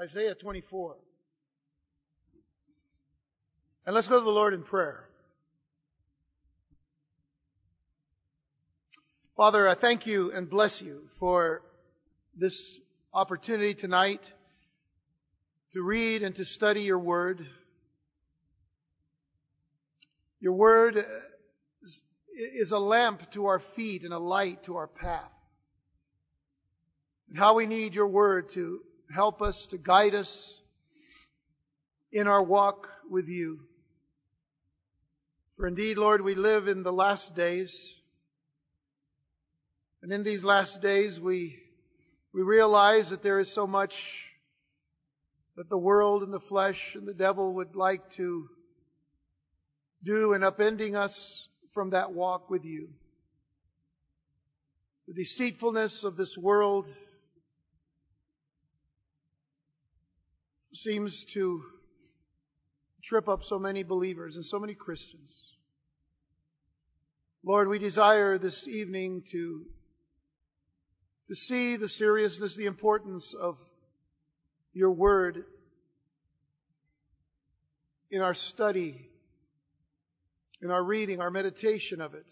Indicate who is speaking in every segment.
Speaker 1: Isaiah 24. And let's go to the Lord in prayer. Father, I thank you and bless you for this opportunity tonight to read and to study your word. Your word is a lamp to our feet and a light to our path. And how we need your word to help us, to guide us in our walk with you. For indeed, Lord, we live in the last days. And in these last days, we, we realize that there is so much that the world and the flesh and the devil would like to do in upending us from that walk with you. The deceitfulness of this world seems to trip up so many believers and so many Christians. Lord, we desire this evening to, to see the seriousness, the importance of your word in our study, in our reading, our meditation of it.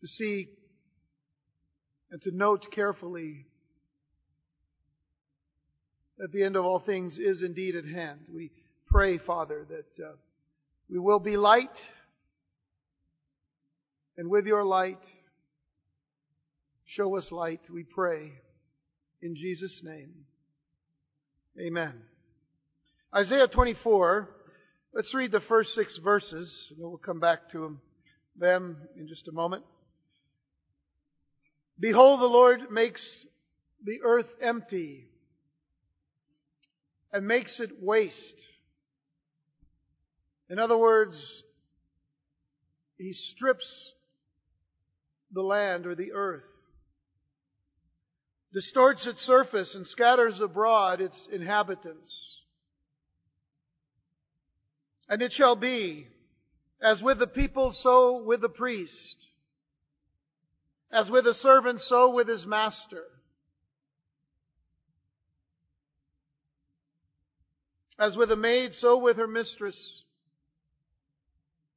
Speaker 1: To see and to note carefully that the end of all things is indeed at hand. We pray, Father, that uh, we will be light, and with your light, show us light, we pray, in Jesus' name. Amen. Isaiah 24, let's read the first six verses, and we'll come back to them in just a moment. Behold, the Lord makes the earth empty and makes it waste. In other words, he strips the land or the earth, distorts its surface, and scatters abroad its inhabitants. And it shall be, as with the people, so with the priest, as with a servant, so with his master. As with a maid, so with her mistress.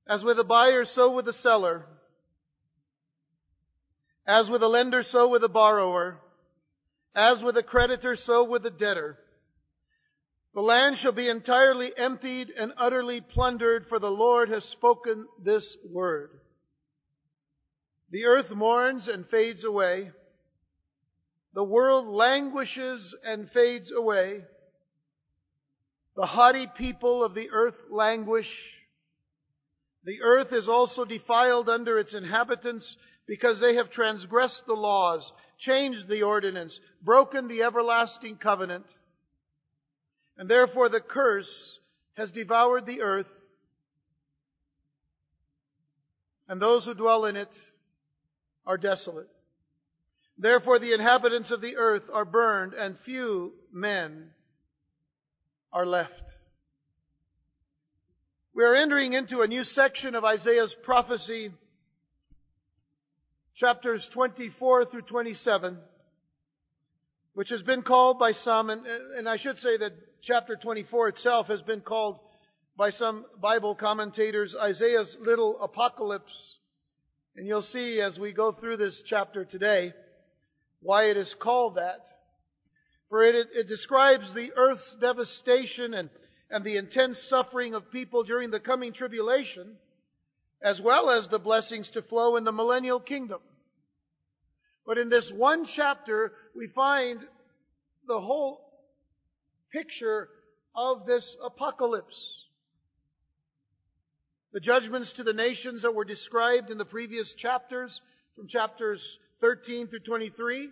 Speaker 1: As with a buyer, so with the seller. As with a lender, so with a borrower. As with a creditor, so with a debtor. The land shall be entirely emptied and utterly plundered, for the Lord has spoken this word. The earth mourns and fades away. The world languishes and fades away. The haughty people of the earth languish. The earth is also defiled under its inhabitants because they have transgressed the laws, changed the ordinance, broken the everlasting covenant. And therefore the curse has devoured the earth, and those who dwell in it are desolate. Therefore the inhabitants of the earth are burned, and few men are left. We are entering into a new section of Isaiah's prophecy, chapters 24 through 27, which has been called by some, and, and I should say that chapter 24 itself has been called by some Bible commentators Isaiah's little apocalypse. And you'll see as we go through this chapter today why it is called that. For it, it, describes the earth's devastation and, and the intense suffering of people during the coming tribulation, as well as the blessings to flow in the millennial kingdom. But in this one chapter, we find the whole picture of this apocalypse. The judgments to the nations that were described in the previous chapters, from chapters 13 through 23,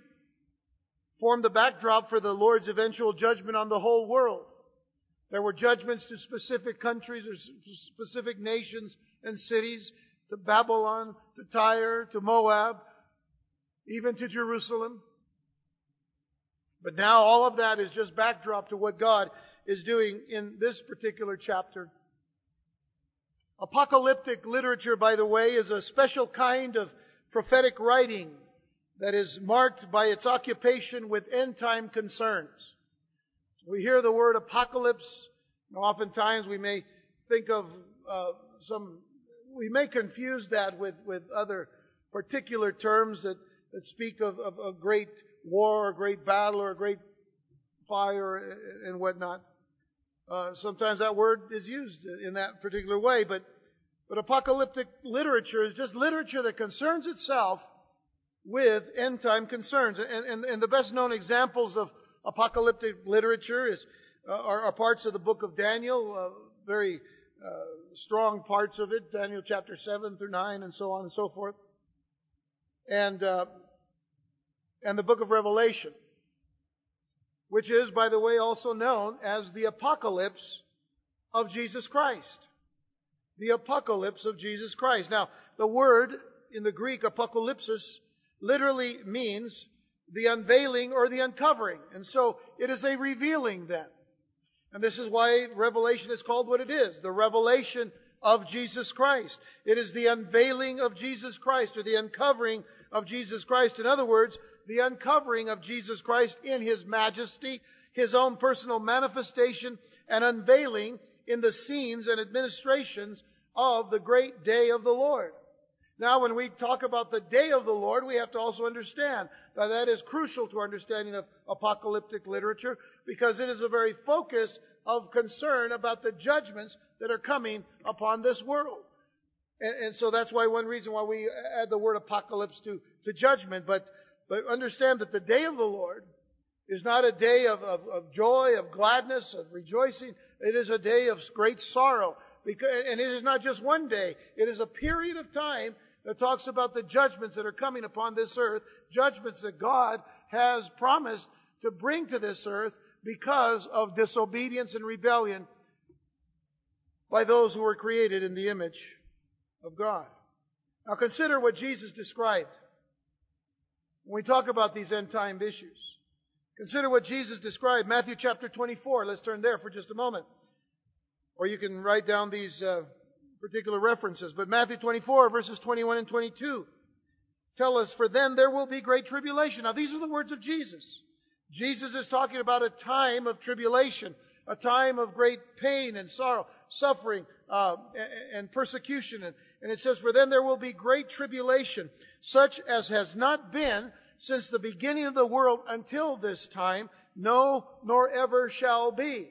Speaker 1: formed the backdrop for the Lord's eventual judgment on the whole world. There were judgments to specific countries or specific nations and cities, to Babylon, to Tyre, to Moab, even to Jerusalem. But now all of that is just backdrop to what God is doing in this particular chapter. Apocalyptic literature, by the way, is a special kind of prophetic writing that is marked by its occupation with end time concerns. We hear the word apocalypse. and Oftentimes we may think of uh, some, we may confuse that with, with other particular terms that, that speak of, of a great war, or a great battle, or a great fire and whatnot. Uh, sometimes that word is used in that particular way, but but apocalyptic literature is just literature that concerns itself with end time concerns. And, and, and the best known examples of apocalyptic literature is, uh, are, are, parts of the book of Daniel, uh, very uh, strong parts of it, Daniel chapter 7 through 9 and so on and so forth. And, uh, and the book of Revelation, which is, by the way, also known as the apocalypse of Jesus Christ the apocalypse of Jesus Christ. Now, the word in the Greek, apocalypsis, literally means the unveiling or the uncovering. And so it is a revealing then. And this is why Revelation is called what it is, the revelation of Jesus Christ. It is the unveiling of Jesus Christ or the uncovering of Jesus Christ. In other words, the uncovering of Jesus Christ in His majesty, His own personal manifestation and unveiling in the scenes and administrations of the great day of the Lord. Now, when we talk about the day of the Lord, we have to also understand that that is crucial to our understanding of apocalyptic literature because it is a very focus of concern about the judgments that are coming upon this world. And, and so that's why one reason why we add the word apocalypse to, to judgment. But, but understand that the day of the Lord is not a day of, of, of joy, of gladness, of rejoicing. It is a day of great sorrow. Because, and it is not just one day. It is a period of time that talks about the judgments that are coming upon this earth, judgments that God has promised to bring to this earth because of disobedience and rebellion by those who were created in the image of God. Now consider what Jesus described when we talk about these end time issues. Consider what Jesus described. Matthew chapter 24. Let's turn there for just a moment. Or you can write down these uh, particular references. But Matthew 24, verses 21 and 22 tell us, For then there will be great tribulation. Now, these are the words of Jesus. Jesus is talking about a time of tribulation, a time of great pain and sorrow, suffering, uh, and persecution. And, it says, For then there will be great tribulation, such as has not been since the beginning of the world until this time, no, nor ever shall be.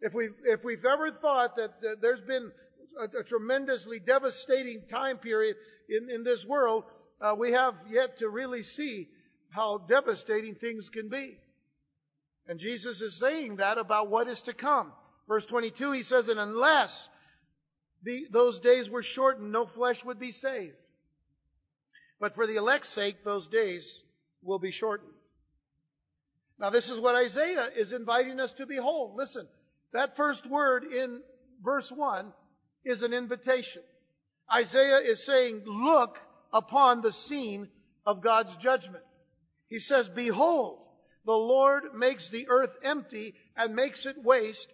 Speaker 1: If we've, if we've ever thought that there's been a, a, tremendously devastating time period in, in this world, uh, we have yet to really see how devastating things can be. And Jesus is saying that about what is to come. Verse 22, he says, and unless the, those days were shortened, no flesh would be saved. But for the elect's sake, those days will be shortened. Now, this is what Isaiah is inviting us to behold. Listen, that first word in verse 1 is an invitation. Isaiah is saying, Look upon the scene of God's judgment. He says, Behold, the Lord makes the earth empty and makes it waste,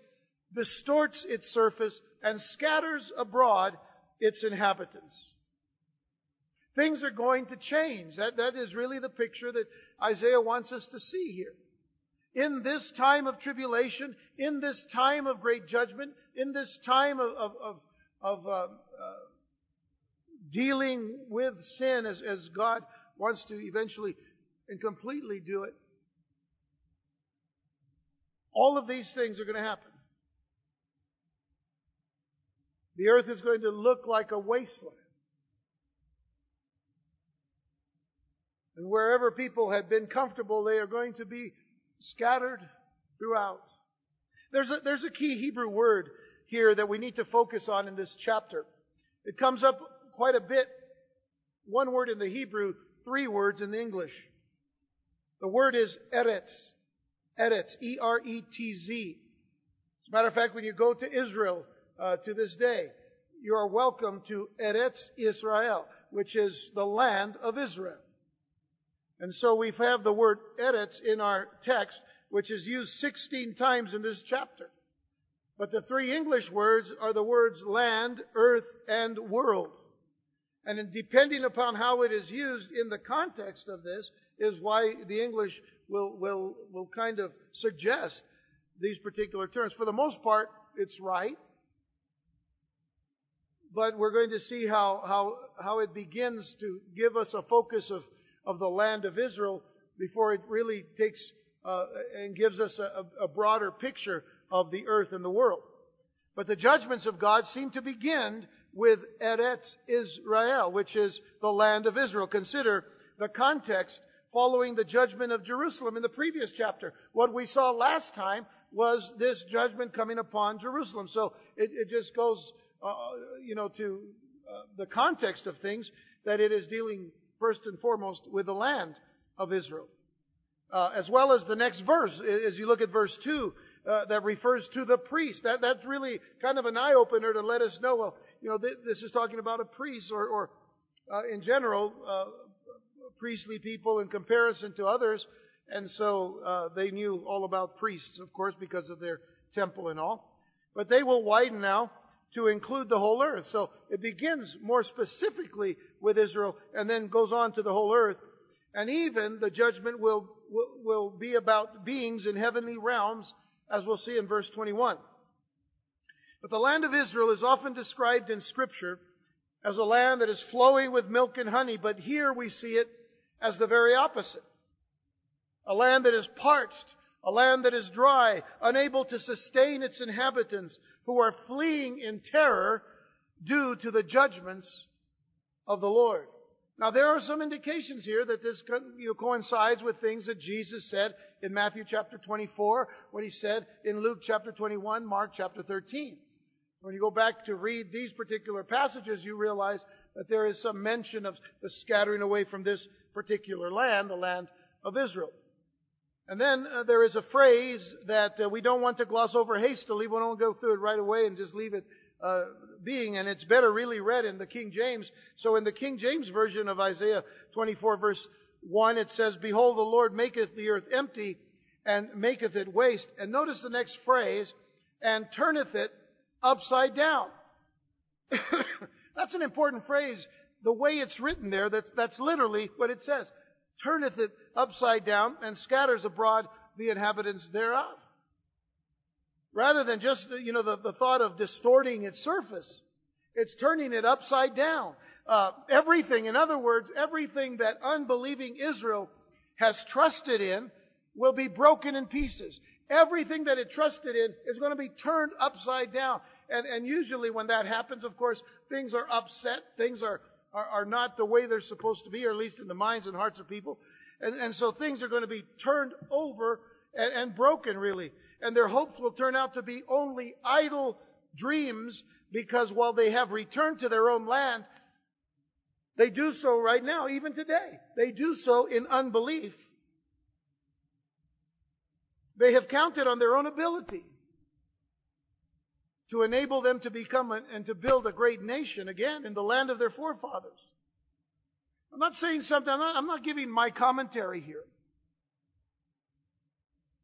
Speaker 1: distorts its surface, and scatters abroad its inhabitants. Things are going to change. That, that is really the picture that Isaiah wants us to see here in this time of tribulation, in this time of great judgment, in this time of, of, of, of uh, uh, dealing with sin as, as God wants to eventually and completely do it, all of these things are going to happen. The earth is going to look like a wasteland. And wherever people had been comfortable, they are going to be scattered throughout. There's a, there's a key Hebrew word here that we need to focus on in this chapter. It comes up quite a bit. One word in the Hebrew, three words in the English. The word is eretz. Eretz. E-R-E-T-Z. As a matter of fact, when you go to Israel uh, to this day, you are welcome to Eretz Israel, which is the land of Israel. And so we have the word Eretz in our text, which is used 16 times in this chapter. But the three English words are the words land, earth, and world. And depending upon how it is used in the context of this is why the English will, will, will kind of suggest these particular terms. For the most part, it's right. But we're going to see how, how, how it begins to give us a focus of, of the land of Israel before it really takes uh, and gives us a, a broader picture of the earth and the world. But the judgments of God seem to begin with Eretz Israel, which is the land of Israel. Consider the context following the judgment of Jerusalem in the previous chapter. What we saw last time was this judgment coming upon Jerusalem. So it, it just goes, uh, you know, to uh, the context of things that it is dealing first and foremost with the land of Israel. Uh, as well as the next verse, as you look at verse 2, uh, that refers to the priest. That, that's really kind of an eye opener to let us know, well, you know, th- this is talking about a priest or, or uh, in general, uh, priestly people in comparison to others. And so uh, they knew all about priests, of course, because of their temple and all. But they will widen now to include the whole earth. So it begins more specifically with Israel and then goes on to the whole earth. And even the judgment will, will, will be about beings in heavenly realms, as we'll see in verse 21. But the land of Israel is often described in Scripture as a land that is flowing with milk and honey, but here we see it as the very opposite. A land that is parched, a land that is dry, unable to sustain its inhabitants, who are fleeing in terror due to the judgments of the Lord. Now, there are some indications here that this you know, coincides with things that Jesus said in Matthew chapter 24, what he said in Luke chapter 21, Mark chapter 13. When you go back to read these particular passages, you realize that there is some mention of the scattering away from this particular land, the land of Israel. And then uh, there is a phrase that uh, we don't want to gloss over hastily. We don't go through it right away and just leave it uh, being, and it's better really read in the King James. So in the King James version of Isaiah 24 verse 1, it says, Behold, the Lord maketh the earth empty and maketh it waste. And notice the next phrase, and turneth it upside down. that's an important phrase. The way it's written there, that's, that's literally what it says. Turneth it upside down and scatters abroad the inhabitants thereof. Rather than just, you know, the, the thought of distorting its surface, it's turning it upside down. Uh, everything, in other words, everything that unbelieving Israel has trusted in will be broken in pieces. Everything that it trusted in is going to be turned upside down. And, and usually when that happens, of course, things are upset. Things are, are, are not the way they're supposed to be, or at least in the minds and hearts of people. And, and so things are going to be turned over and, and broken, really. And their hopes will turn out to be only idle dreams because while they have returned to their own land, they do so right now, even today. They do so in unbelief. They have counted on their own ability to enable them to become and to build a great nation again in the land of their forefathers. I'm not saying something, I'm not, I'm not giving my commentary here.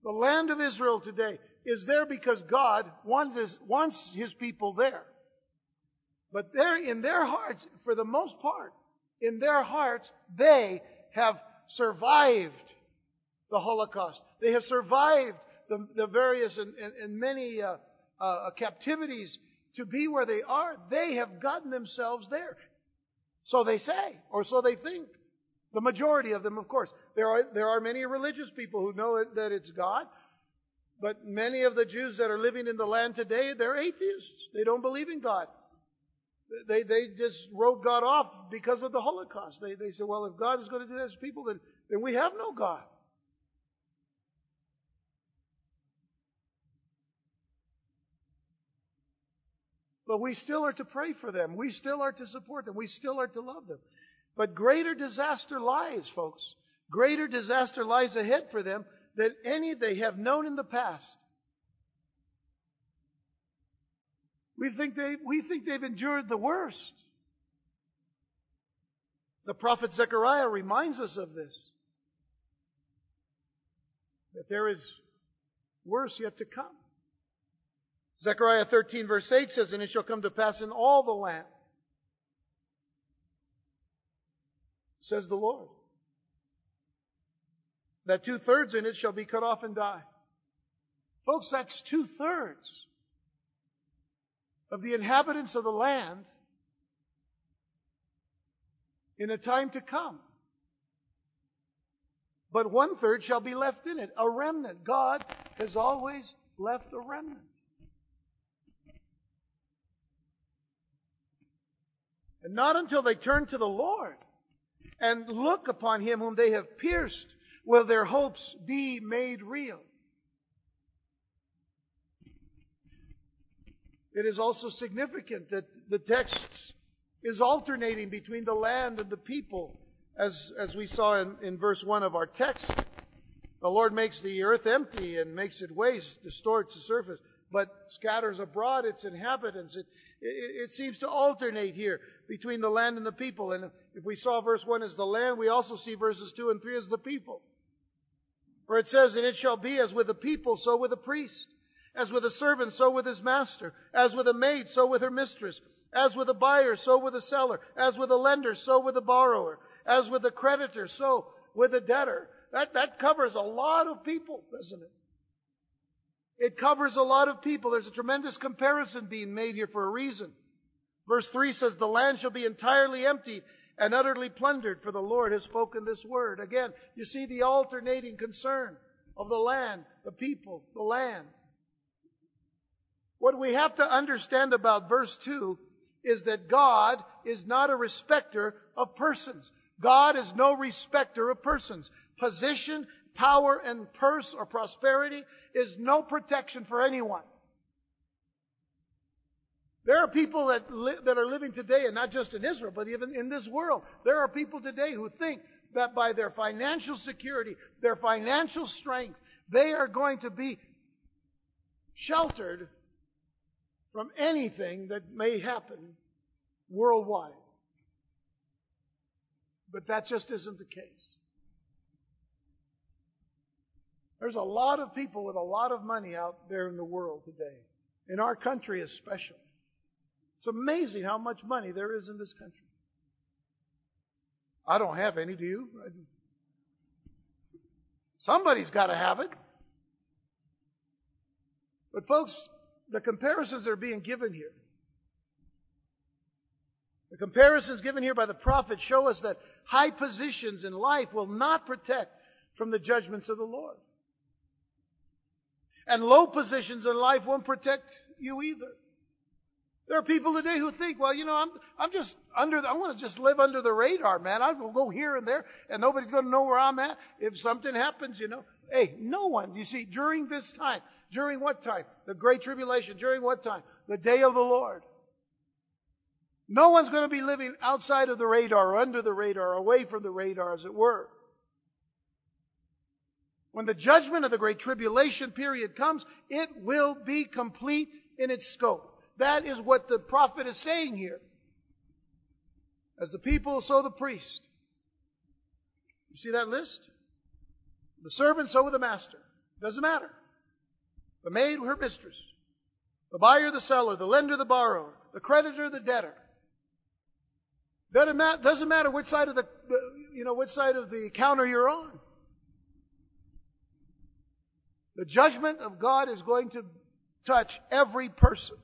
Speaker 1: The land of Israel today is there because God wants his, wants his people there. But there, in their hearts, for the most part, in their hearts, they have survived the Holocaust. They have survived the, the various and, and, and many uh, uh, uh, captivities to be where they are, they have gotten themselves there. So they say, or so they think. The majority of them, of course. There are, there are many religious people who know it, that it's God, but many of the Jews that are living in the land today, they're atheists. They don't believe in God. They, they just wrote God off because of the Holocaust. They, they said, well, if God is going to do this to people, then, then we have no God. But we still are to pray for them. We still are to support them. We still are to love them. But greater disaster lies, folks. Greater disaster lies ahead for them than any they have known in the past. We think, they, we think they've endured the worst. The prophet Zechariah reminds us of this. That there is worse yet to come. Zechariah 13 verse 8 says, And it shall come to pass in all the land says the Lord. That two thirds in it shall be cut off and die. Folks, that's two thirds of the inhabitants of the land in a time to come. But one third shall be left in it, a remnant. God has always left a remnant. And not until they turn to the Lord and look upon Him whom they have pierced will their hopes be made real. It is also significant that the text is alternating between the land and the people, as, as we saw in, in verse 1 of our text. The Lord makes the earth empty and makes it waste, distorts the surface, but scatters abroad its inhabitants. It, it, it, seems to alternate here between the land and the people. And if we saw verse 1 as the land, we also see verses 2 and 3 as the people. Where it says, And it shall be as with the people, so with the priest. As with a servant, so with his master. As with a maid, so with her mistress. As with a buyer, so with a seller. As with a lender, so with a borrower. As with a creditor, so with a debtor. That, that covers a lot of people, doesn't it? It covers a lot of people. There's a tremendous comparison being made here for a reason. Verse 3 says, The land shall be entirely empty and utterly plundered, for the Lord has spoken this word. Again, you see the alternating concern of the land, the people, the land. What we have to understand about verse 2 is that God is not a respecter of persons. God is no respecter of persons. Position, power, and purse or prosperity is no protection for anyone. There are people that, li- that are living today, and not just in Israel, but even in this world. There are people today who think that by their financial security, their financial strength, they are going to be sheltered from anything that may happen worldwide. But that just isn't the case. There's a lot of people with a lot of money out there in the world today, in our country especially. It's amazing how much money there is in this country. I don't have any, do you? Somebody's got to have it. But, folks, the comparisons that are being given here, the comparisons given here by the prophet show us that high positions in life will not protect from the judgments of the Lord. And low positions in life won't protect you either. There are people today who think, well, you know, I'm, I'm just under, the, I want to just live under the radar, man. I will go here and there and nobody's going to know where I'm at. If something happens, you know. Hey, no one, you see, during this time, during what time? The Great Tribulation. During what time? The day of the Lord. No one's going to be living outside of the radar or under the radar, away from the radar, as it were. When the judgment of the Great Tribulation period comes, it will be complete in its scope. That is what the prophet is saying here. As the people, so the priest. You see that list? The servant, so the master. Doesn't matter. The maid, her mistress. The buyer, the seller. The lender, the borrower. The creditor, the debtor. Doesn't matter, which side of the, you know, which side of the counter you're on. The judgment of God is going to touch every person.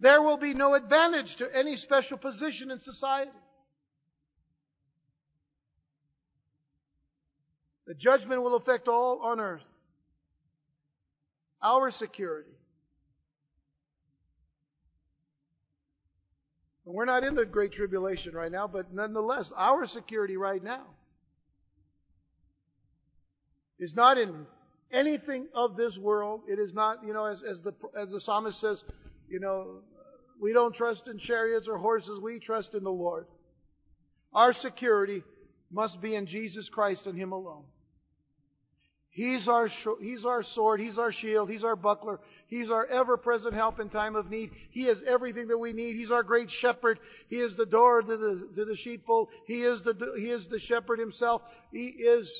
Speaker 1: There will be no advantage to any special position in society. The judgment will affect all on earth. Our security. And we're not in the Great Tribulation right now, but nonetheless, our security right now is not in anything of this world. It is not, you know, as, as the as the psalmist says, you know, we don't trust in chariots or horses. We trust in the Lord. Our security must be in Jesus Christ and Him alone. He's our, he's our sword. He's our shield. He's our buckler. He's our ever present help in time of need. He is everything that we need. He's our great shepherd. He is the door to the, to the sheepfold. He is the, he is the shepherd himself. He is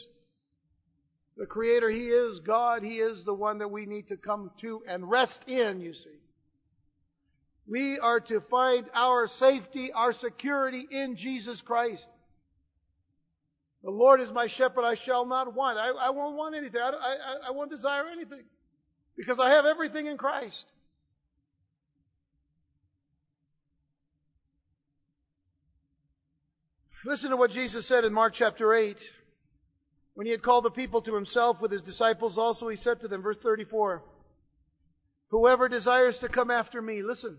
Speaker 1: the creator. He is God. He is the one that we need to come to and rest in, you see. We are to find our safety, our security in Jesus Christ. The Lord is my shepherd, I shall not want. I, I won't want anything. I, I, I won't desire anything. Because I have everything in Christ. Listen to what Jesus said in Mark chapter 8. When he had called the people to himself with his disciples also, he said to them, verse 34, Whoever desires to come after me, listen,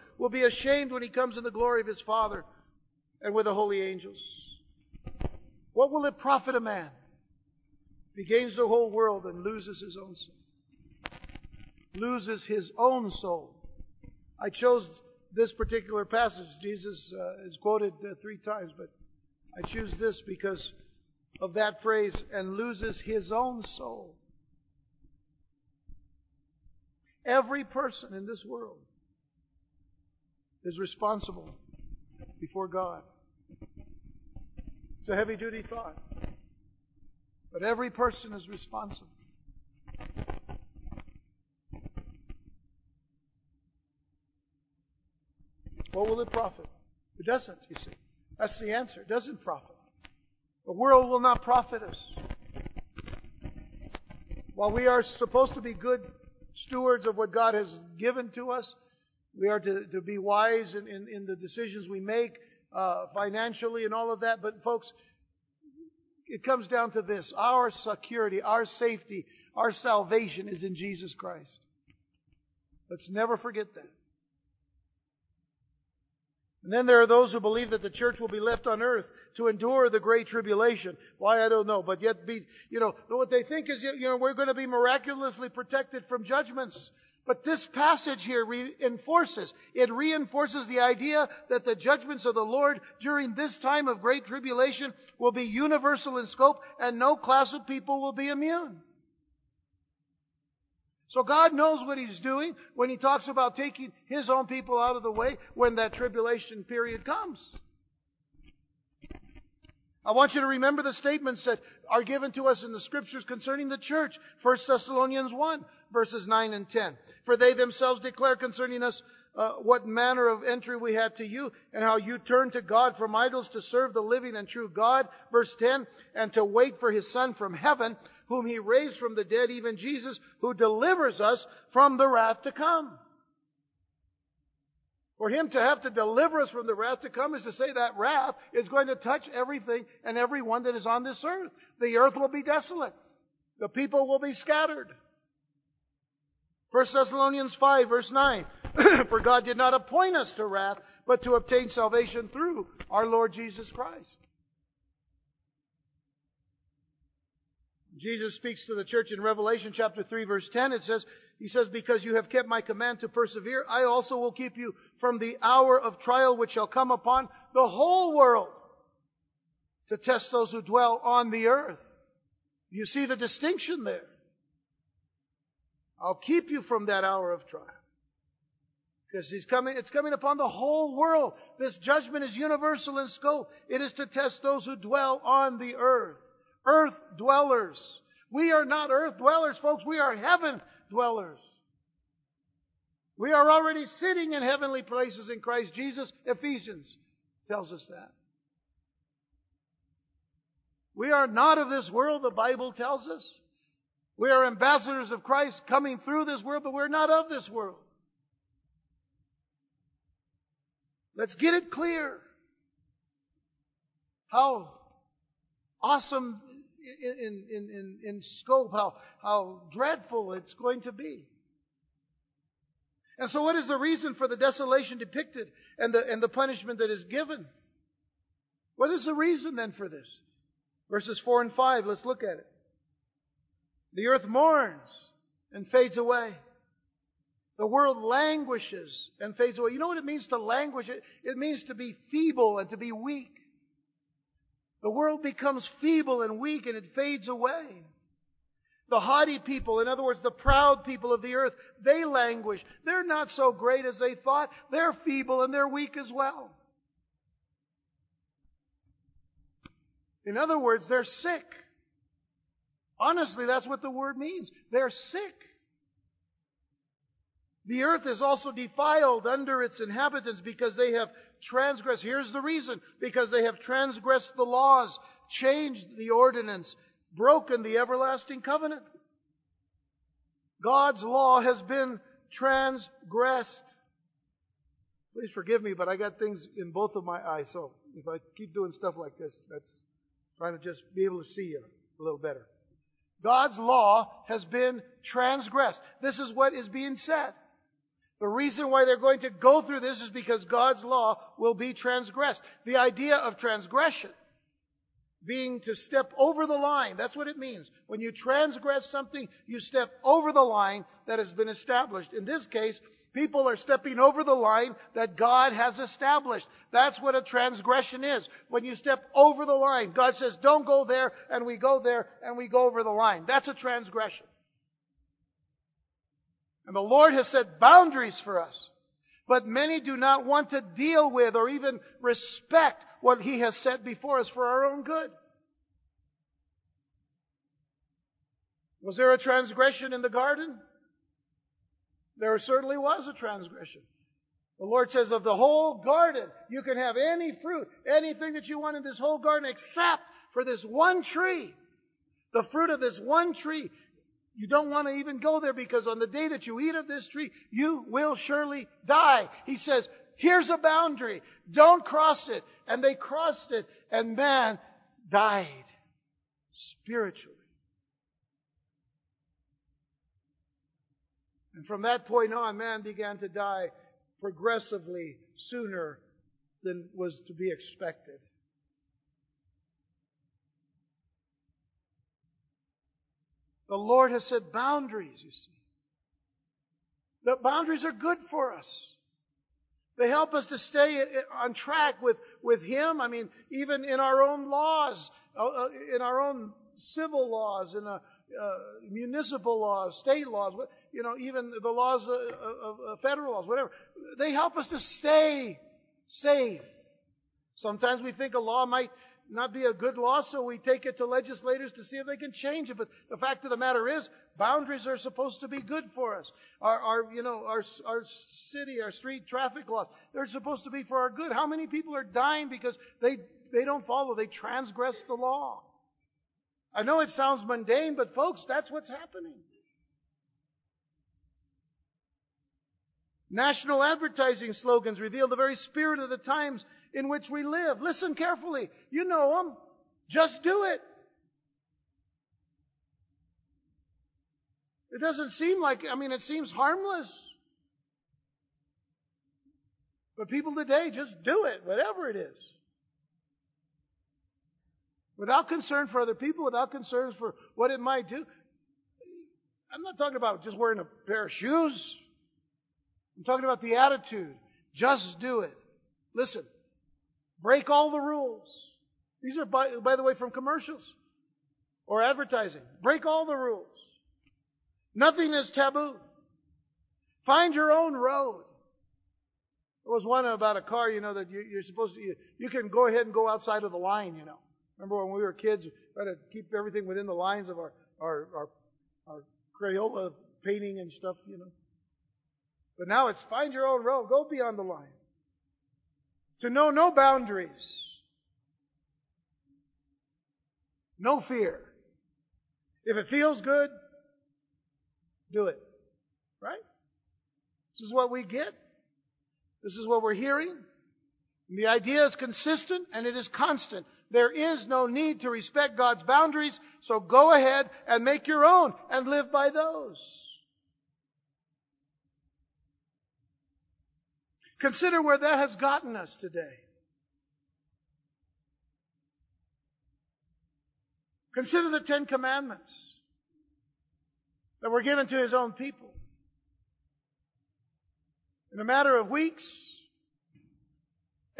Speaker 1: will be ashamed when he comes in the glory of his Father and with the holy angels. What will it profit a man if he gains the whole world and loses his own soul? Loses his own soul. I chose this particular passage. Jesus uh, is quoted uh, three times, but I choose this because of that phrase, and loses his own soul. Every person in this world is responsible before God. It's a heavy duty thought. But every person is responsible. What will it profit? It doesn't, you see. That's the answer. It doesn't profit. The world will not profit us. While we are supposed to be good stewards of what God has given to us, we are to, to be wise in, in, in the decisions we make uh, financially and all of that. But, folks, it comes down to this our security, our safety, our salvation is in Jesus Christ. Let's never forget that. And then there are those who believe that the church will be left on earth to endure the great tribulation. Why, I don't know. But yet be, you know, what they think is, you know, we're going to be miraculously protected from judgments. But this passage here reinforces, it reinforces the idea that the judgments of the Lord during this time of great tribulation will be universal in scope and no class of people will be immune. So God knows what He's doing when He talks about taking His own people out of the way when that tribulation period comes. I want you to remember the statements that are given to us in the scriptures concerning the church. 1 Thessalonians 1, verses 9 and 10. For they themselves declare concerning us uh, what manner of entry we had to you, and how you turned to God from idols to serve the living and true God. Verse 10, and to wait for his Son from heaven, whom he raised from the dead, even Jesus, who delivers us from the wrath to come. For him to have to deliver us from the wrath to come is to say that wrath is going to touch everything and everyone that is on this earth. The earth will be desolate. The people will be scattered. 1 Thessalonians 5 verse 9. For God did not appoint us to wrath, but to obtain salvation through our Lord Jesus Christ. Jesus speaks to the church in Revelation chapter 3 verse 10. It says, He says, Because you have kept my command to persevere, I also will keep you from the hour of trial which shall come upon the whole world to test those who dwell on the earth. You see the distinction there. I'll keep you from that hour of trial. Because he's coming, it's coming upon the whole world. This judgment is universal in scope. It is to test those who dwell on the earth earth dwellers. We are not earth dwellers, folks. We are heaven dwellers. We are already sitting in heavenly places in Christ Jesus. Ephesians tells us that. We are not of this world, the Bible tells us. We are ambassadors of Christ coming through this world, but we're not of this world. Let's get it clear. How awesome in, in, in, in scope, how, how dreadful it's going to be. And so, what is the reason for the desolation depicted and the, and the punishment that is given? What is the reason then for this? Verses 4 and 5, let's look at it. The earth mourns and fades away. The world languishes and fades away. You know what it means to languish? It, means to be feeble and to be weak. The world becomes feeble and weak and it fades away. The haughty people, in other words, the proud people of the earth, they languish. They're not so great as they thought. They're feeble and they're weak as well. In other words, they're sick. Honestly, that's what the word means. They're sick. The earth is also defiled under its inhabitants because they have transgressed. Here's the reason. Because they have transgressed the laws, changed the ordinance, broken the everlasting covenant. God's law has been transgressed. Please forgive me, but I got things in both of my eyes, so if I keep doing stuff like this, that's trying to just be able to see you a little better. God's law has been transgressed. This is what is being said. The reason why they're going to go through this is because God's law will be transgressed. The idea of transgression being to step over the line. That's what it means. When you transgress something, you step over the line that has been established. In this case, people are stepping over the line that God has established. That's what a transgression is. When you step over the line, God says, don't go there, and we go there, and we go over the line. That's a transgression. And the Lord has set boundaries for us. But many do not want to deal with or even respect what He has set before us for our own good. Was there a transgression in the garden? There certainly was a transgression. The Lord says, of the whole garden, you can have any fruit, anything that you want in this whole garden except for this one tree. The fruit of this one tree. You don't want to even go there because on the day that you eat of this tree, you will surely die. He says, here's a boundary. Don't cross it. And they crossed it and man died spiritually. And from that point on, man began to die progressively sooner than was to be expected. The Lord has set boundaries, you see. The boundaries are good for us. They help us to stay on track with, with Him. I mean, even in our own laws, uh, uh, in our own civil laws, in uh, municipal laws, state laws, you know, even the laws of, federal laws, whatever. They help us to stay safe. Sometimes we think a law might not be a good law, so we take it to legislators to see if they can change it. But the fact of the matter is, boundaries are supposed to be good for us. Our, our you know, our, our city, our street traffic laws, they're supposed to be for our good. How many people are dying because they, they don't follow, they transgress the law? I know it sounds mundane, but folks, that's what's happening. National advertising slogans reveal the very spirit of the times in which we live. Listen carefully. You know them. Just do it. It doesn't seem like, I mean, it seems harmless. But people today just do it, whatever it is. Without concern for other people, without concerns for what it might do. I'm not talking about just wearing a pair of shoes. I'm talking about the attitude. Just do it. Listen, break all the rules. These are, by, by the way, from commercials or advertising. Break all the rules. Nothing is taboo. Find your own road. There was one about a car, you know, that you, are supposed to, you, you, can go ahead and go outside of the line, you know. Remember when we were kids, we had to keep everything within the lines of our, our, our, our Crayola painting and stuff, you know. But now it's find your own road. Go beyond the line. To know no boundaries. No fear. If it feels good, do it. Right? This is what we get. This is what we're hearing. And the idea is consistent and it is constant. There is no need to respect God's boundaries, so go ahead and make your own and live by those. Consider where that has gotten us today. Consider the Ten Commandments that were given to His own people. In a matter of weeks,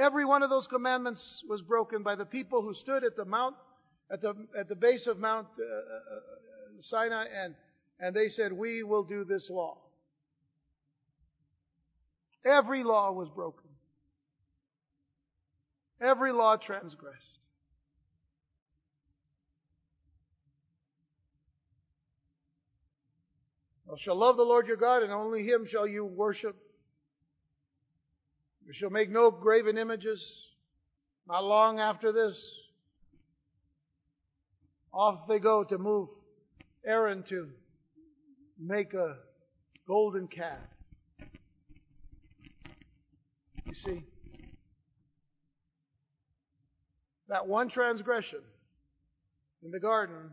Speaker 1: Every one of those commandments was broken by the people who stood at the mount, at the, at the base of Mount uh, uh, uh Sinai, and, and they said, We will do this law. Every law was broken. Every law transgressed. Thou shalt love the Lord your God, and only him shall you worship. You shall make no graven images. Not long after this, off they go to move Aaron to make a golden calf. You see, that one transgression in the garden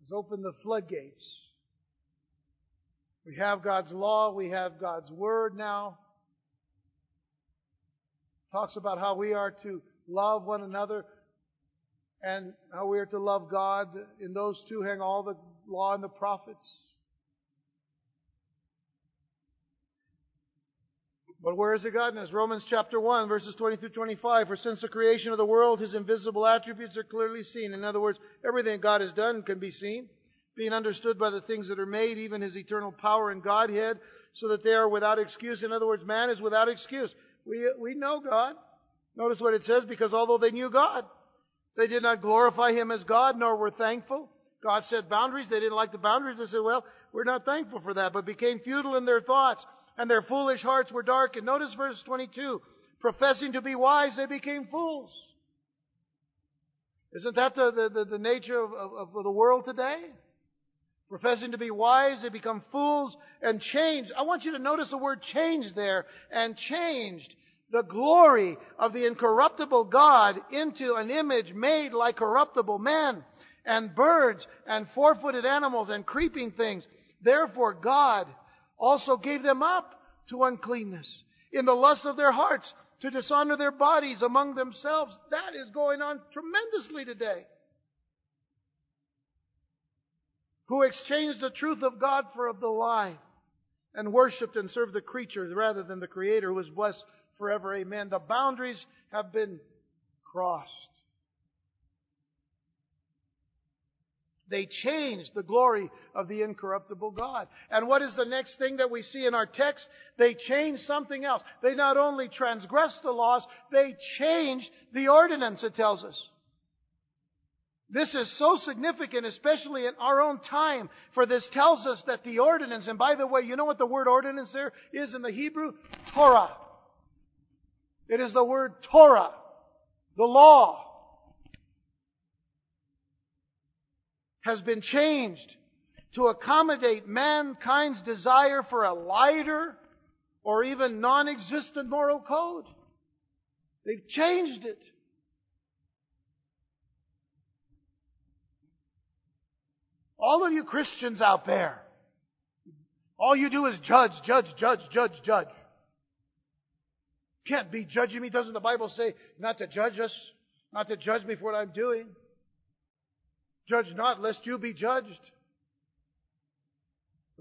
Speaker 1: has opened the floodgates. We have God's law, we have God's word now. Talks about how we are to love one another and how we are to love God. In those two hang all the law and the prophets. But where is the us? Romans chapter 1, verses 20 through 25. For since the creation of the world, his invisible attributes are clearly seen. In other words, everything God has done can be seen, being understood by the things that are made, even his eternal power and Godhead, so that they are without excuse. In other words, man is without excuse. We, we know God. Notice what it says, because although they knew God, they did not glorify him as God, nor were thankful. God set boundaries. They didn't like the boundaries. They said, well, we're not thankful for that, but became futile in their thoughts and their foolish hearts were darkened. Notice verse 22. Professing to be wise, they became fools. Isn't that the, the, the nature of, of, of the world today? Professing to be wise, they become fools and changed. I want you to notice the word changed there. And changed the glory of the incorruptible God into an image made like corruptible men and birds and four-footed animals and creeping things. Therefore God also gave them up to uncleanness in the lust of their hearts to dishonor their bodies among themselves. That is going on tremendously today. Who exchanged the truth of God for of the lie and worshiped and served the creature rather than the Creator who is blessed forever. Amen. The boundaries have been crossed. They changed the glory of the incorruptible God. And what is the next thing that we see in our text? They changed something else. They not only transgressed the laws, they changed the ordinance, it tells us. This is so significant, especially in our own time, for this tells us that the ordinance, and by the way, you know what the word ordinance there is in the Hebrew? Torah. It is the word Torah, the law. Has been changed to accommodate mankind's desire for a lighter or even non-existent moral code. They've changed it. All of you Christians out there, all you do is judge, judge, judge, judge, judge. Can't be judging me. Doesn't the Bible say not to judge us? Not to judge me for what I'm doing? Judge not, lest you be judged.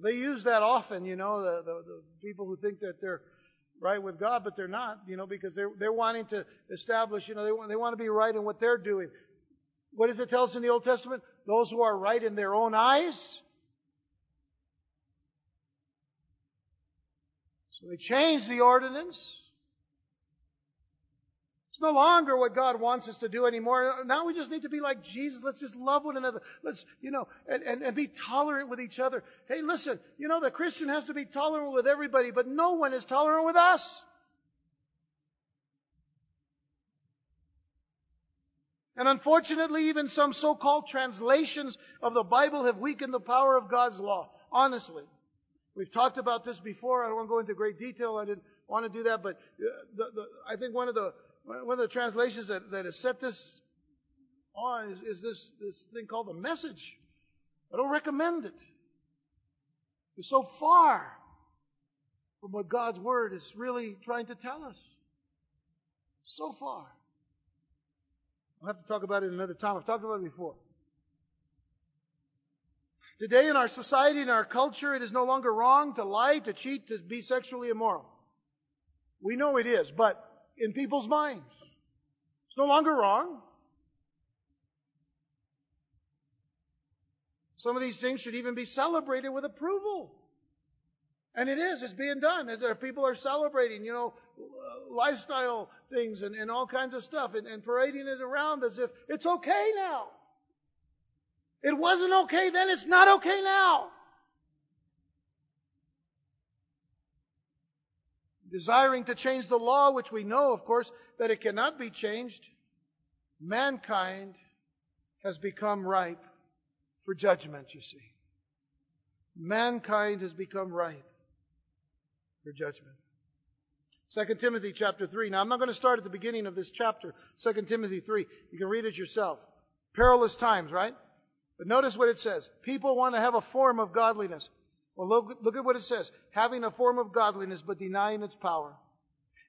Speaker 1: They use that often, you know, the, the, the, people who think that they're right with God, but they're not, you know, because they're, they're wanting to establish, you know, they want, they want to be right in what they're doing. What does it tell us in the Old Testament? Those who are right in their own eyes. So they changed the ordinance. It's no longer what God wants us to do anymore. Now we just need to be like Jesus. Let's just love one another. Let's, you know, and, and, and be tolerant with each other. Hey, listen, you know, the Christian has to be tolerant with everybody, but no one is tolerant with us. And unfortunately, even some so-called translations of the Bible have weakened the power of God's law. Honestly. We've talked about this before. I don't want to go into great detail. I didn't want to do that, but uh, the, the, I think one of the one of the translations that, that has set this on is, is this, this thing called the message. I don't recommend it. It's so far from what God's Word is really trying to tell us. So far. I'll have to talk about it another time. I've talked about it before. Today in our society, in our culture, it is no longer wrong to lie, to cheat, to be sexually immoral. We know it is, but in people's minds, it's no longer wrong. Some of these things should even be celebrated with approval. And it is. It's being done. Uh, people are celebrating, you know, uh, lifestyle things and, and all kinds of stuff and, and parading it around as if it's okay now. It wasn't okay then. It's not okay now. Desiring to change the law, which we know, of course, that it cannot be changed, mankind has become ripe for judgment, you see. Mankind has become ripe for judgment. 2 Timothy chapter 3. Now, I'm not going to start at the beginning of this chapter, 2 Timothy 3. You can read it yourself. Perilous times, right? But notice what it says. People want to have a form of godliness. Well, look, look at what it says. Having a form of godliness, but denying its power.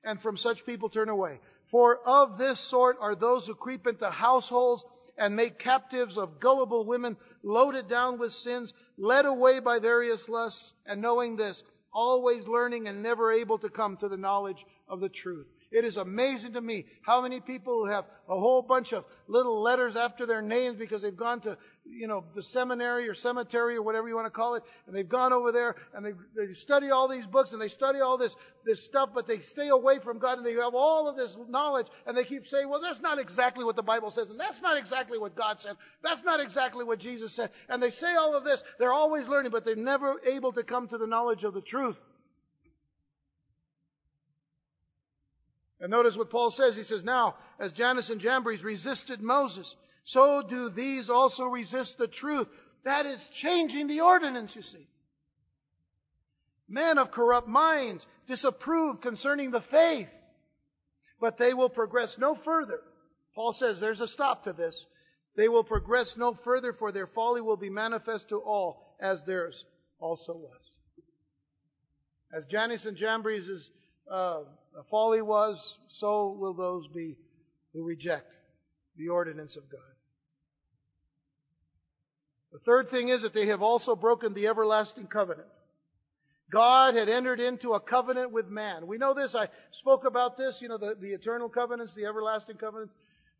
Speaker 1: And from such people turn away. For of this sort are those who creep into households and make captives of gullible women, loaded down with sins, led away by various lusts, and knowing this, always learning and never able to come to the knowledge of the truth. It is amazing to me how many people who have a whole bunch of little letters after their names because they've gone to, you know, the seminary or cemetery or whatever you want to call it, and they've gone over there and they, they study all these books and they study all this, this stuff, but they stay away from God and they have all of this knowledge and they keep saying, well, that's not exactly what the Bible says and that's not exactly what God said. That's not exactly what Jesus said. And they say all of this. They're always learning, but they're never able to come to the knowledge of the truth. And notice what Paul says. He says, Now, as Jannes and Jambres resisted Moses, so do these also resist the truth. That is changing the ordinance, you see. Men of corrupt minds disapprove concerning the faith, but they will progress no further. Paul says there's a stop to this. They will progress no further, for their folly will be manifest to all, as theirs also was. As Jannes and Jambres' uh, folly was, so will those be who reject the ordinance of God. The third thing is that they have also broken the everlasting covenant. God had entered into a covenant with man. We know this. I spoke about this, you know, the, the eternal covenants, the everlasting covenants.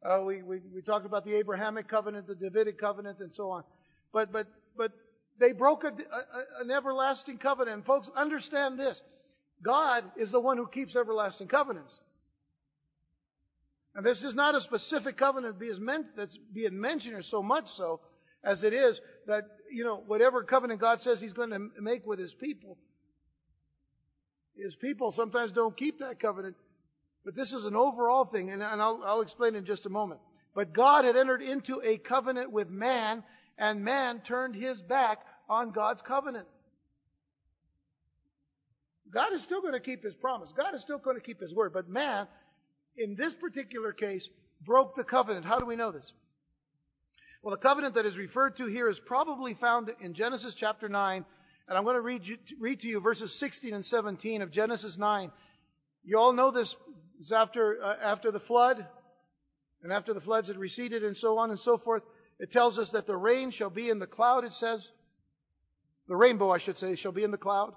Speaker 1: Uh, we, we, we talked about the Abrahamic covenant, the Davidic covenant, and so on. But, but, but they broke a, a, an everlasting covenant. And folks, understand this. God is the one who keeps everlasting covenants. And this is not a specific covenant that's being mentioned or so much so as it is that, you know, whatever covenant God says He's going to make with His people, His people sometimes don't keep that covenant. But this is an overall thing, and I'll, I'll explain in just a moment. But God had entered into a covenant with man, and man turned his back on God's covenant. God is still going to keep his promise. God is still going to keep his word. But man, in this particular case, broke the covenant. How do we know this? Well, the covenant that is referred to here is probably found in Genesis chapter 9. And I'm going to read, you, read to you verses 16 and 17 of Genesis 9. You all know this. It's after, uh, after the flood. And after the floods had receded and so on and so forth. It tells us that the rain shall be in the cloud, it says. The rainbow, I should say, shall be in the cloud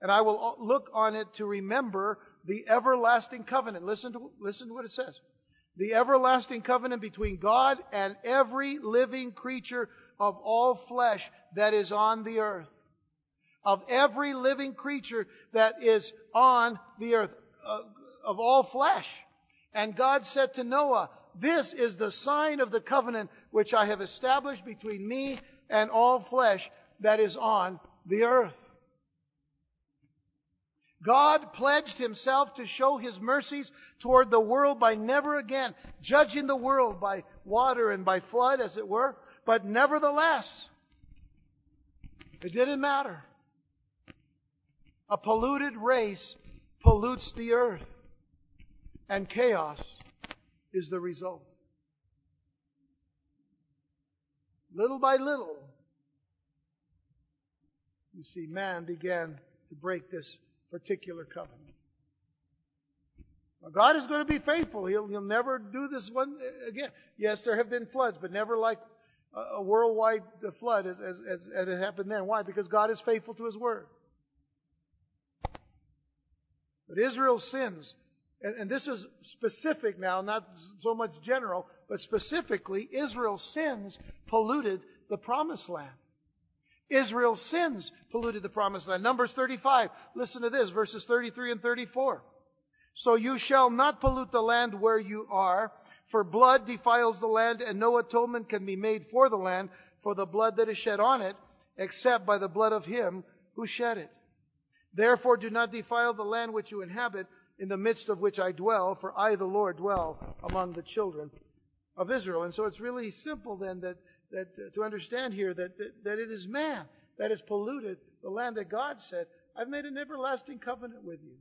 Speaker 1: and I will look on it to remember the everlasting covenant. Listen to, listen to what it says. The everlasting covenant between God and every living creature of all flesh that is on the earth. Of every living creature that is on the earth. Uh, of all flesh. And God said to Noah, This is the sign of the covenant which I have established between me and all flesh that is on the earth. God pledged himself to show his mercies toward the world by never again judging the world by water and by flood, as it were. But nevertheless, it didn't matter. A polluted race pollutes the earth, and chaos is the result. Little by little, you see, man began to break this particular covenant. God is going to be faithful. He'll, he'll never do this one uh, again. Yes, there have been floods, but never like a, worldwide uh, flood as, as, as, it happened then. Why? Because God is faithful to His word. But Israel sins. And, and this is specific now, not so much general, but specifically, Israel's sins polluted the promised land. Israel's sins polluted the promised land. Numbers 35. Listen to this, verses 33 and 34. So you shall not pollute the land where you are, for blood defiles the land, and no atonement can be made for the land for the blood that is shed on it, except by the blood of him who shed it. Therefore do not defile the land which you inhabit, in the midst of which I dwell, for I, the Lord, dwell among the children of Israel. And so it's really simple then that, that uh, to understand here that, that, that it is man that has polluted the land that God said, I've made an everlasting covenant with you.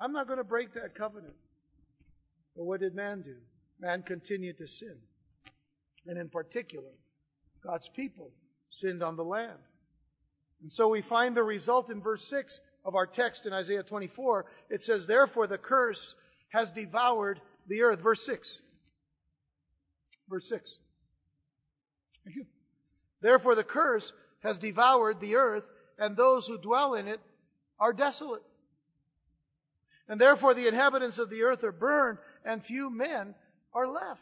Speaker 1: I'm not going to break that covenant. But what did man do? Man continued to sin. And in particular, God's people sinned on the land. And so we find the result in verse 6 of our text in Isaiah 24. It says, Therefore the curse has devoured the earth. Verse 6. Verse 6. Therefore the curse has devoured the earth, and those who dwell in it are desolate. And therefore the inhabitants of the earth are burned, and few men are left.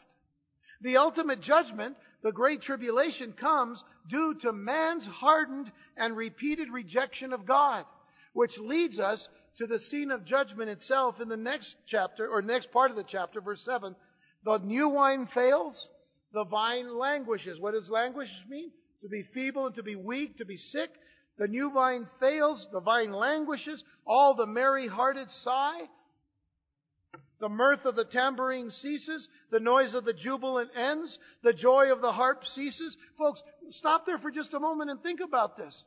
Speaker 1: The ultimate judgment, the great tribulation, comes due to man's hardened and repeated rejection of God, which leads us to the scene of judgment itself in the next chapter, or next part of the chapter, verse 7. The new wine fails, the vine languishes. What does languish mean? To be feeble and to be weak, to be sick. The new vine fails, the vine languishes, all the merry hearted sigh. The mirth of the tambourine ceases. The noise of the jubilant ends. The joy of the harp ceases. Folks, stop there for just a moment and think about this.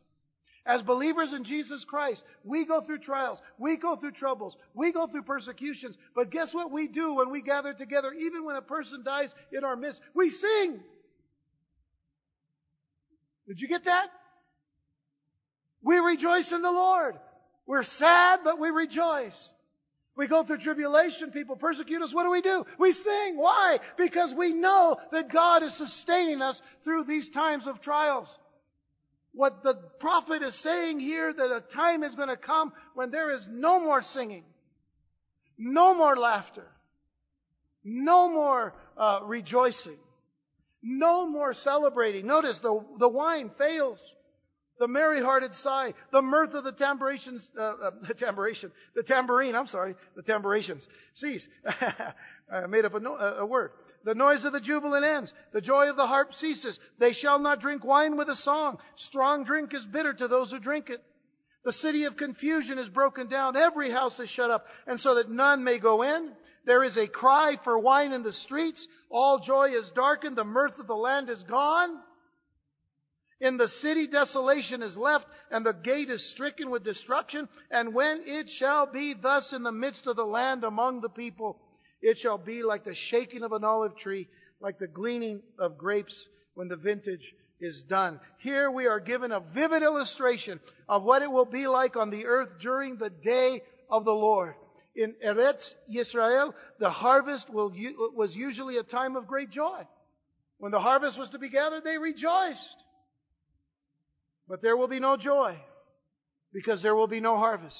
Speaker 1: As believers in Jesus Christ, we go through trials, we go through troubles, we go through persecutions. But guess what we do when we gather together, even when a person dies in our midst? We sing. Did you get that? We rejoice in the Lord. We're sad, but we rejoice. We go through tribulation, people persecute us. What do we do? We sing. Why? Because we know that God is sustaining us through these times of trials. What the prophet is saying here, that a time is going to come when there is no more singing, no more laughter, no more uh, rejoicing, no more celebrating. Notice the, the wine fails the merry-hearted sigh, the mirth of the tambourines, uh, uh, the tambourine, the tambourine, I'm sorry, the tambourines, cease. I made up a, no, a, word. The noise of the jubilant ends. The joy of the harp ceases. They shall not drink wine with a song. Strong drink is bitter to those who drink it. The city of confusion is broken down. Every house is shut up, and so that none may go in. There is a cry for wine in the streets. All joy is darkened. The mirth of the land is gone. In the city desolation is left, and the gate is stricken with destruction. And when it shall be thus in the midst of the land among the people, it shall be like the shaking of an olive tree, like the gleaning of grapes when the vintage is done. Here we are given a vivid illustration of what it will be like on the earth during the day of the Lord. In Eretz Yisrael, the harvest will, was usually a time of great joy. When the harvest was to be gathered, they rejoiced. But there will be no joy because there will be no harvest.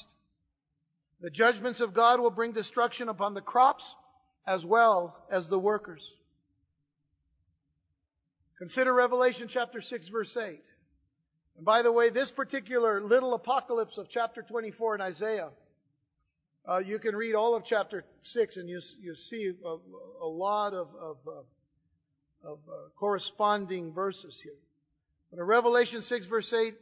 Speaker 1: The judgments of God will bring destruction upon the crops as well as the workers. Consider Revelation chapter 6 verse 8. And by the way, this particular little apocalypse of chapter 24 in Isaiah, uh, you can read all of chapter 6 and you, you see a, a lot of, of, uh, of uh, corresponding verses here. But in Revelation 6 verse 8,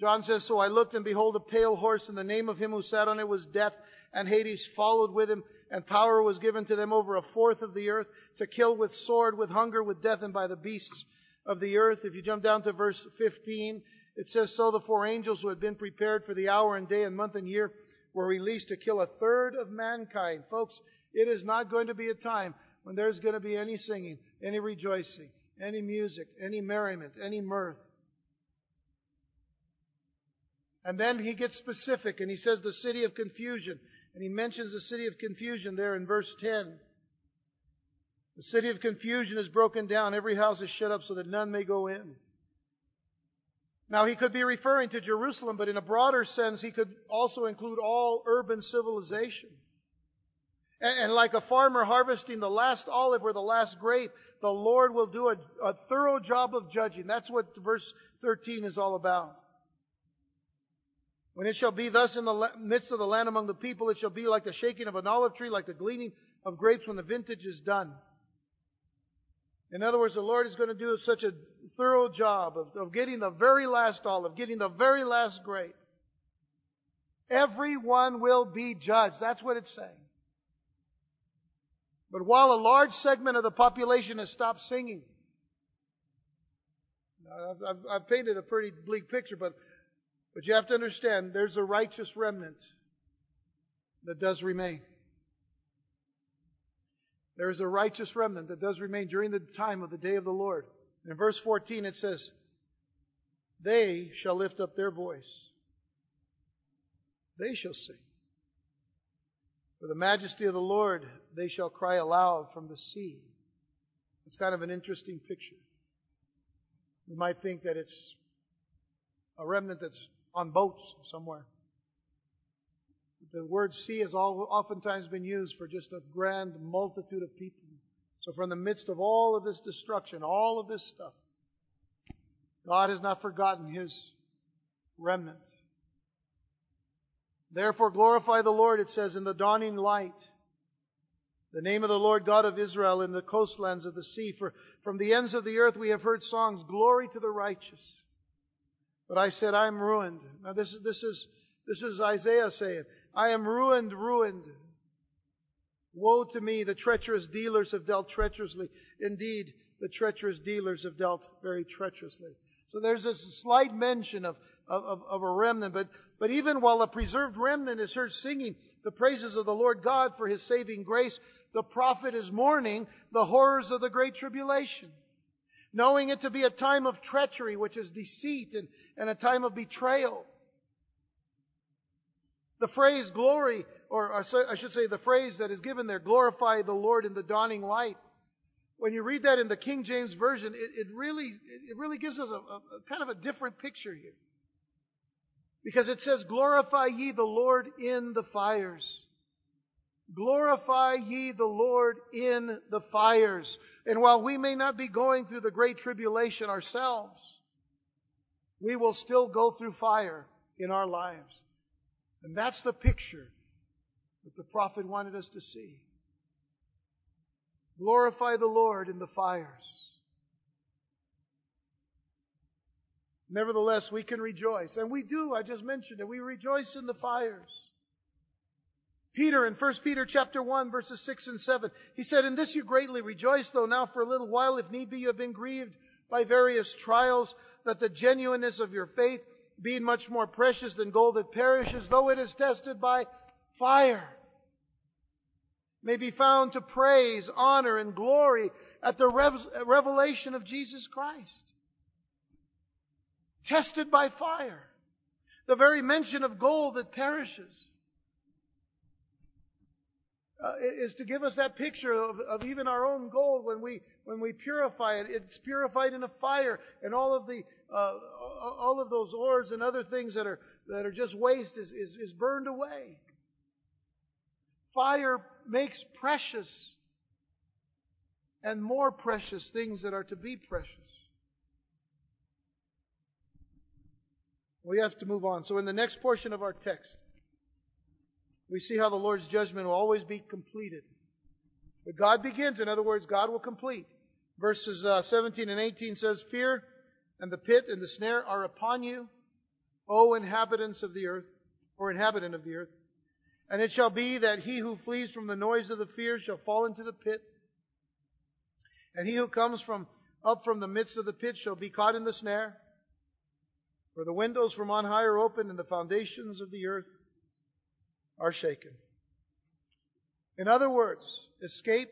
Speaker 1: John says, So I looked and behold a pale horse and the name of him who sat on it was death and Hades followed with him and power was given to them over a fourth of the earth to kill with sword, with hunger, with death and by the beasts of the earth. If you jump down to verse 15, it says, So the four angels who had been prepared for the hour and day and month and year were released to kill a third of mankind. Folks, it is not going to be a time when there's going to be any singing, any rejoicing, any music, any merriment, any mirth. And then he gets specific and he says the city of confusion. And he mentions the city of confusion there in verse 10. The city of confusion is broken down. Every house is shut up so that none may go in. Now, he could be referring to Jerusalem, but in a broader sense, he could also include all urban civilization. And, like a farmer harvesting the last olive or the last grape, the Lord will do a, a thorough job of judging. That's what verse 13 is all about. When it shall be thus in the midst of the land among the people, it shall be like the shaking of an olive tree, like the gleaning of grapes when the vintage is done. In other words, the Lord is going to do such a thorough job of, of getting the very last olive, getting the very last grape. Everyone will be judged. That's what it's saying. But while a large segment of the population has stopped singing, I've, I've, I've painted a pretty bleak picture, but, but you have to understand there's a righteous remnant that does remain. There is a righteous remnant that does remain during the time of the day of the Lord. And in verse 14 it says, They shall lift up their voice. They shall sing. For the majesty of the Lord they shall cry aloud from the sea. It's kind of an interesting picture. You might think that it's a remnant that's on boats somewhere. The word sea has oftentimes been used for just a grand multitude of people. So from the midst of all of this destruction, all of this stuff, God has not forgotten His remnant. Therefore glorify the Lord, it says, in the dawning light. The name of the Lord God of Israel in the coastlands of the sea. For from the ends of the earth we have heard songs, glory to the righteous. But I said, I am ruined. Now this is, this is, this is Isaiah saying, I am ruined, ruined. Woe to me, the treacherous dealers have dealt treacherously. Indeed, the treacherous dealers have dealt very treacherously. So there's this slight mention of, of, of, a remnant, but, but even while a preserved remnant is heard singing the praises of the Lord God for His saving grace, the prophet is mourning the horrors of the great tribulation. Knowing it to be a time of treachery, which is deceit, and, and a time of betrayal. The phrase glory, or I should say the phrase that is given there, glorify the Lord in the dawning light. When you read that in the King James Version, it, it really, it really gives us a, a, a kind of a different picture here. Because it says, glorify ye the Lord in the fires. Glorify ye the Lord in the fires. And while we may not be going through the great tribulation ourselves, we will still go through fire in our lives. And that's the picture that the prophet wanted us to see. Glorify the Lord in the fires. Nevertheless, we can rejoice. And we do, I just mentioned it. We rejoice in the fires. Peter in 1 Peter chapter 1 verses 6 and 7, he said, In this you greatly rejoice, though now for a little while, if need be, you have been grieved by various trials, that the genuineness of your faith, being much more precious than gold that perishes, though it is tested by fire, may be found to praise, honor, and glory at the revelation of Jesus Christ. Tested by fire. The very mention of gold that perishes uh, is to give us that picture of, of even our own gold when we when we purify it. It's purified in a fire, and all of the uh, all of those ores and other things that are that are just waste is, is, is burned away. Fire makes precious and more precious things that are to be precious. We have to move on. So in the next portion of our text, we see how the Lord's judgment will always be completed. But God begins, in other words, God will complete. Verses uh, 17 and 18 says, Fear and the pit and the snare are upon you, O inhabitants of the earth, or inhabitant of the earth. And it shall be that he who flees from the noise of the fear shall fall into the pit. And he who comes from up from the midst of the pit shall be caught in the snare. For the windows from on high are open, and the foundations of the earth are shaken. In other words, escape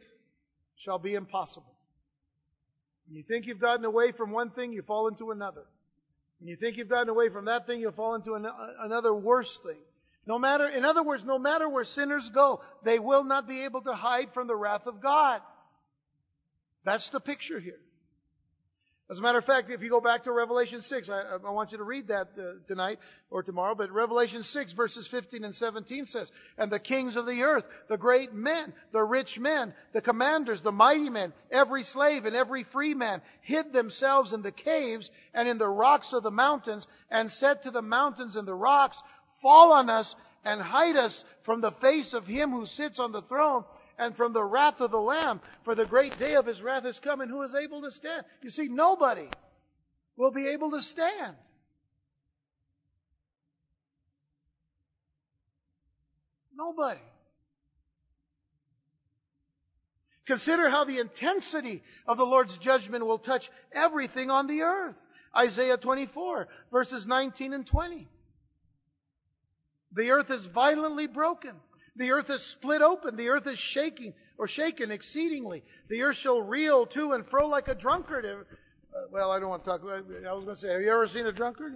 Speaker 1: shall be impossible. When you think you've gotten away from one thing, you fall into another. When you think you've gotten away from that thing, you'll fall into another worse thing. No matter, in other words, no matter where sinners go, they will not be able to hide from the wrath of God. That's the picture here. As a matter of fact, if you go back to Revelation 6, I, I want you to read that uh, tonight or tomorrow, but Revelation 6 verses 15 and 17 says, And the kings of the earth, the great men, the rich men, the commanders, the mighty men, every slave and every free man hid themselves in the caves and in the rocks of the mountains and said to the mountains and the rocks, Fall on us and hide us from the face of him who sits on the throne and from the wrath of the Lamb, for the great day of his wrath is come, and who is able to stand? You see, nobody will be able to stand. Nobody. Consider how the intensity of the Lord's judgment will touch everything on the earth. Isaiah 24, verses 19 and 20. The earth is violently broken. The earth is split open. The earth is shaking or shaken exceedingly. The earth shall reel to and fro like a drunkard. Uh, well, I don't want to talk about I was going to say, have you ever seen a drunkard?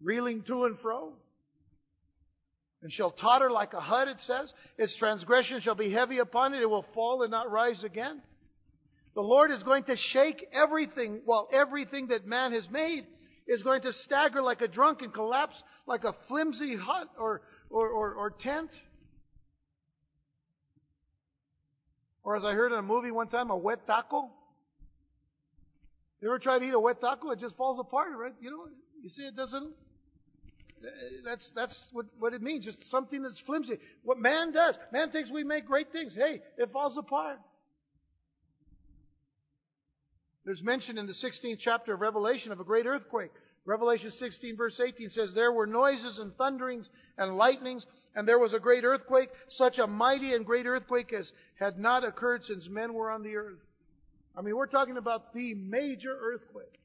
Speaker 1: Reeling to and fro. And shall totter like a hut, it says. Its transgression shall be heavy upon it. It will fall and not rise again. The Lord is going to shake everything, while everything that man has made is going to stagger like a drunk and collapse like a flimsy hut or, or, or, or tent. Or as I heard in a movie one time, a wet taco. You ever try to eat a wet taco? It just falls apart, right? You know, you see, it doesn't. That's that's what what it means. Just something that's flimsy. What man does, man thinks we make great things. Hey, it falls apart. There's mention in the 16th chapter of Revelation of a great earthquake. Revelation 16 verse 18 says, There were noises and thunderings and lightnings, and there was a great earthquake, such a mighty and great earthquake as had not occurred since men were on the earth. I mean, we're talking about the major earthquake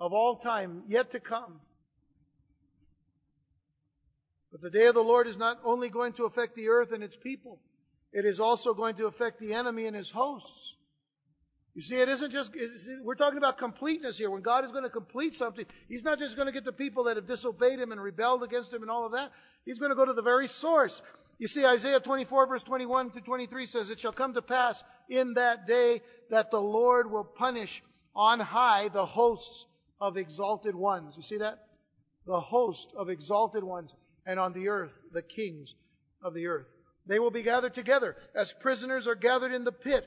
Speaker 1: of all time yet to come. But the day of the Lord is not only going to affect the earth and its people, it is also going to affect the enemy and his hosts. You see, it isn't just, we're talking about completeness here. When God is going to complete something, He's not just going to get the people that have disobeyed Him and rebelled against Him and all of that. He's going to go to the very source. You see, Isaiah 24 verse 21 to 23 says, It shall come to pass in that day that the Lord will punish on high the hosts of exalted ones. You see that? The host of exalted ones. And on the earth, the kings of the earth. They will be gathered together as prisoners are gathered in the pit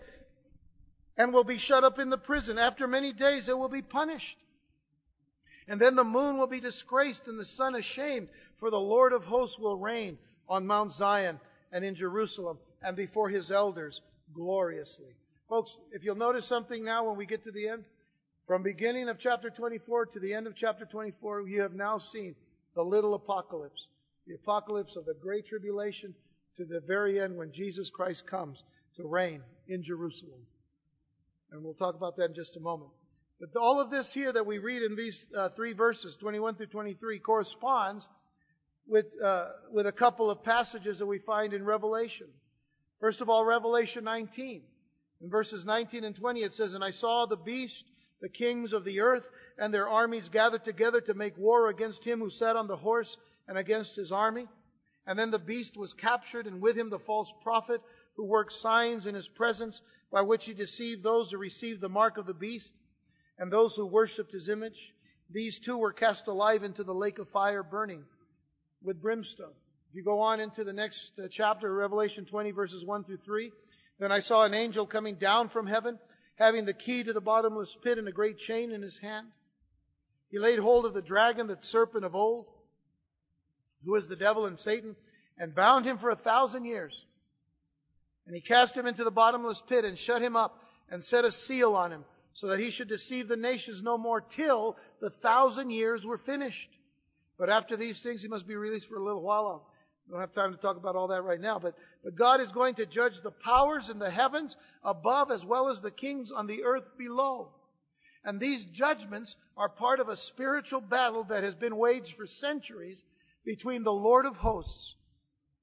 Speaker 1: and will be shut up in the prison. After many days, they will be punished. And then the moon will be disgraced and the sun ashamed, for the Lord of hosts will reign on Mount Zion and in Jerusalem and before his elders gloriously. Folks, if you'll notice something now when we get to the end, from beginning of chapter 24 to the end of chapter 24, you have now seen the little apocalypse. The apocalypse of the great tribulation to the very end when Jesus Christ comes to reign in Jerusalem. And we'll talk about that in just a moment. But all of this here that we read in these uh, three verses, 21 through 23, corresponds with, uh, with a couple of passages that we find in Revelation. First of all, Revelation 19. In verses 19 and 20, it says, And I saw the beast, the kings of the earth, and their armies gathered together to make war against him who sat on the horse and against his army. And then the beast was captured, and with him the false prophet who worked signs in his presence by which he deceived those who received the mark of the beast and those who worshipped his image. These two were cast alive into the lake of fire burning with brimstone. If you go on into the next uh, chapter, Revelation 20, verses 1 through 3, then I saw an angel coming down from heaven, having the key to the bottomless pit and a great chain in his hand. He laid hold of the dragon, the serpent of old, who is the devil and Satan, and bound him for a thousand years and he cast him into the bottomless pit and shut him up and set a seal on him so that he should deceive the nations no more till the thousand years were finished. But after these things, he must be released for a little while. I don't have time to talk about all that right now, but, but God is going to judge the powers in the heavens above as well as the kings on the earth below. And these judgments are part of a spiritual battle that has been waged for centuries between the Lord of hosts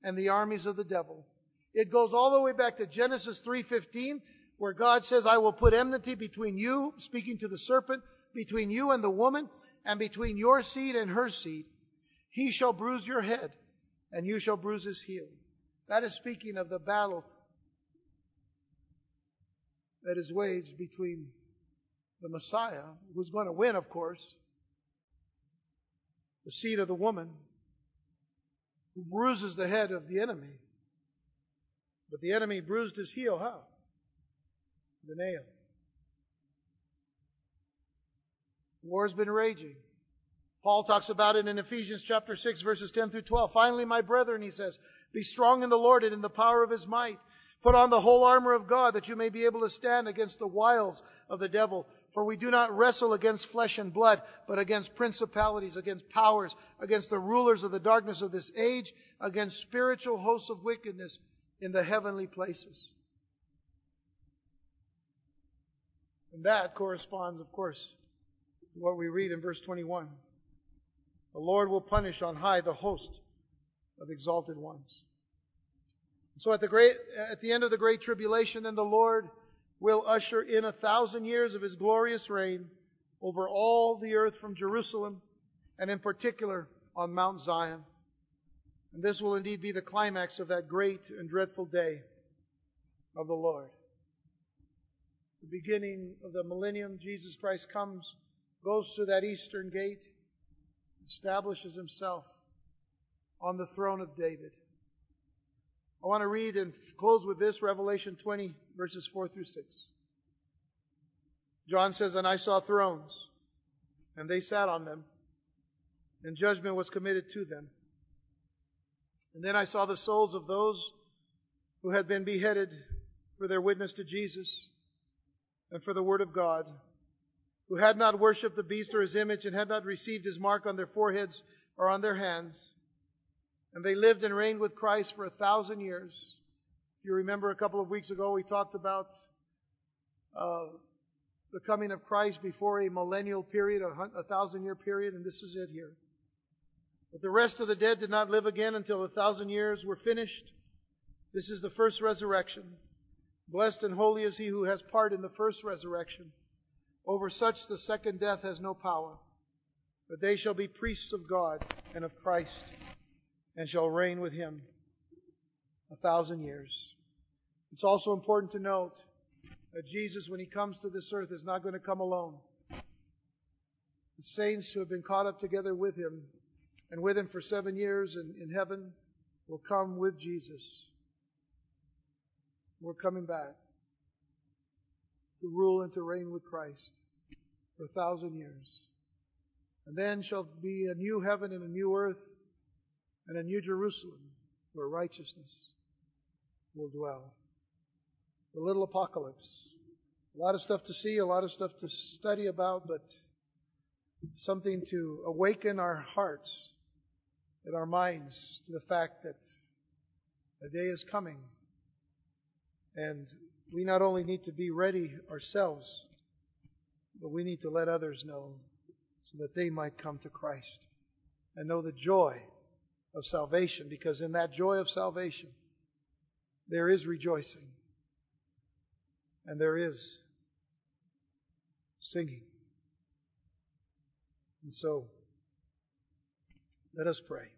Speaker 1: and the armies of the devil. It goes all the way back to Genesis 3:15 where God says, "I will put enmity between you, speaking to the serpent, between you and the woman, and between your seed and her seed. He shall bruise your head, and you shall bruise his heel." That is speaking of the battle that is waged between the Messiah, who's going to win, of course, the seed of the woman, who bruises the head of the enemy. But the enemy bruised his heel, how? The nail. War's been raging. Paul talks about it in Ephesians chapter 6 verses 10 through 12. Finally, my brethren, he says, be strong in the Lord and in the power of his might. Put on the whole armor of God that you may be able to stand against the wiles of the devil. For we do not wrestle against flesh and blood, but against principalities, against powers, against the rulers of the darkness of this age, against spiritual hosts of wickedness in the heavenly places. And that corresponds, of course, to what we read in verse 21. The Lord will punish on high the host of exalted ones. So at the great, at the end of the great tribulation, then the Lord will usher in a thousand years of his glorious reign over all the earth from Jerusalem and in particular on Mount Zion. And this will indeed be the climax of that great and dreadful day of the Lord. The beginning of the millennium, Jesus Christ comes, goes through that eastern gate, establishes himself on the throne of David. I want to read and close with this Revelation 20, verses 4 through 6. John says, And I saw thrones, and they sat on them, and judgment was committed to them. And then I saw the souls of those who had been beheaded for their witness to Jesus and for the Word of God, who had not worshipped the beast or his image and had not received his mark on their foreheads or on their hands. And they lived and reigned with Christ for a thousand years. If you remember a couple of weeks ago, we talked about uh, the coming of Christ before a millennial period, a, a thousand year period, and this is it here. But the rest of the dead did not live again until a thousand years were finished. This is the first resurrection. Blessed and holy is he who has part in the first resurrection. Over such the second death has no power, but they shall be priests of God and of Christ and shall reign with him a thousand years. It's also important to note that Jesus, when he comes to this earth, is not going to come alone. The saints who have been caught up together with him and with him for seven years in, in heaven will come with Jesus. We're coming back to rule and to reign with Christ for a thousand years. And then shall be a new heaven and a new earth and a new Jerusalem where righteousness will dwell. The little apocalypse. A lot of stuff to see, a lot of stuff to study about, but something to awaken our hearts and our minds to the fact that a day is coming. And we not only need to be ready ourselves, but we need to let others know so that they might come to Christ and know the joy of salvation because in that joy of salvation, there is rejoicing and there is singing. And so, let us pray.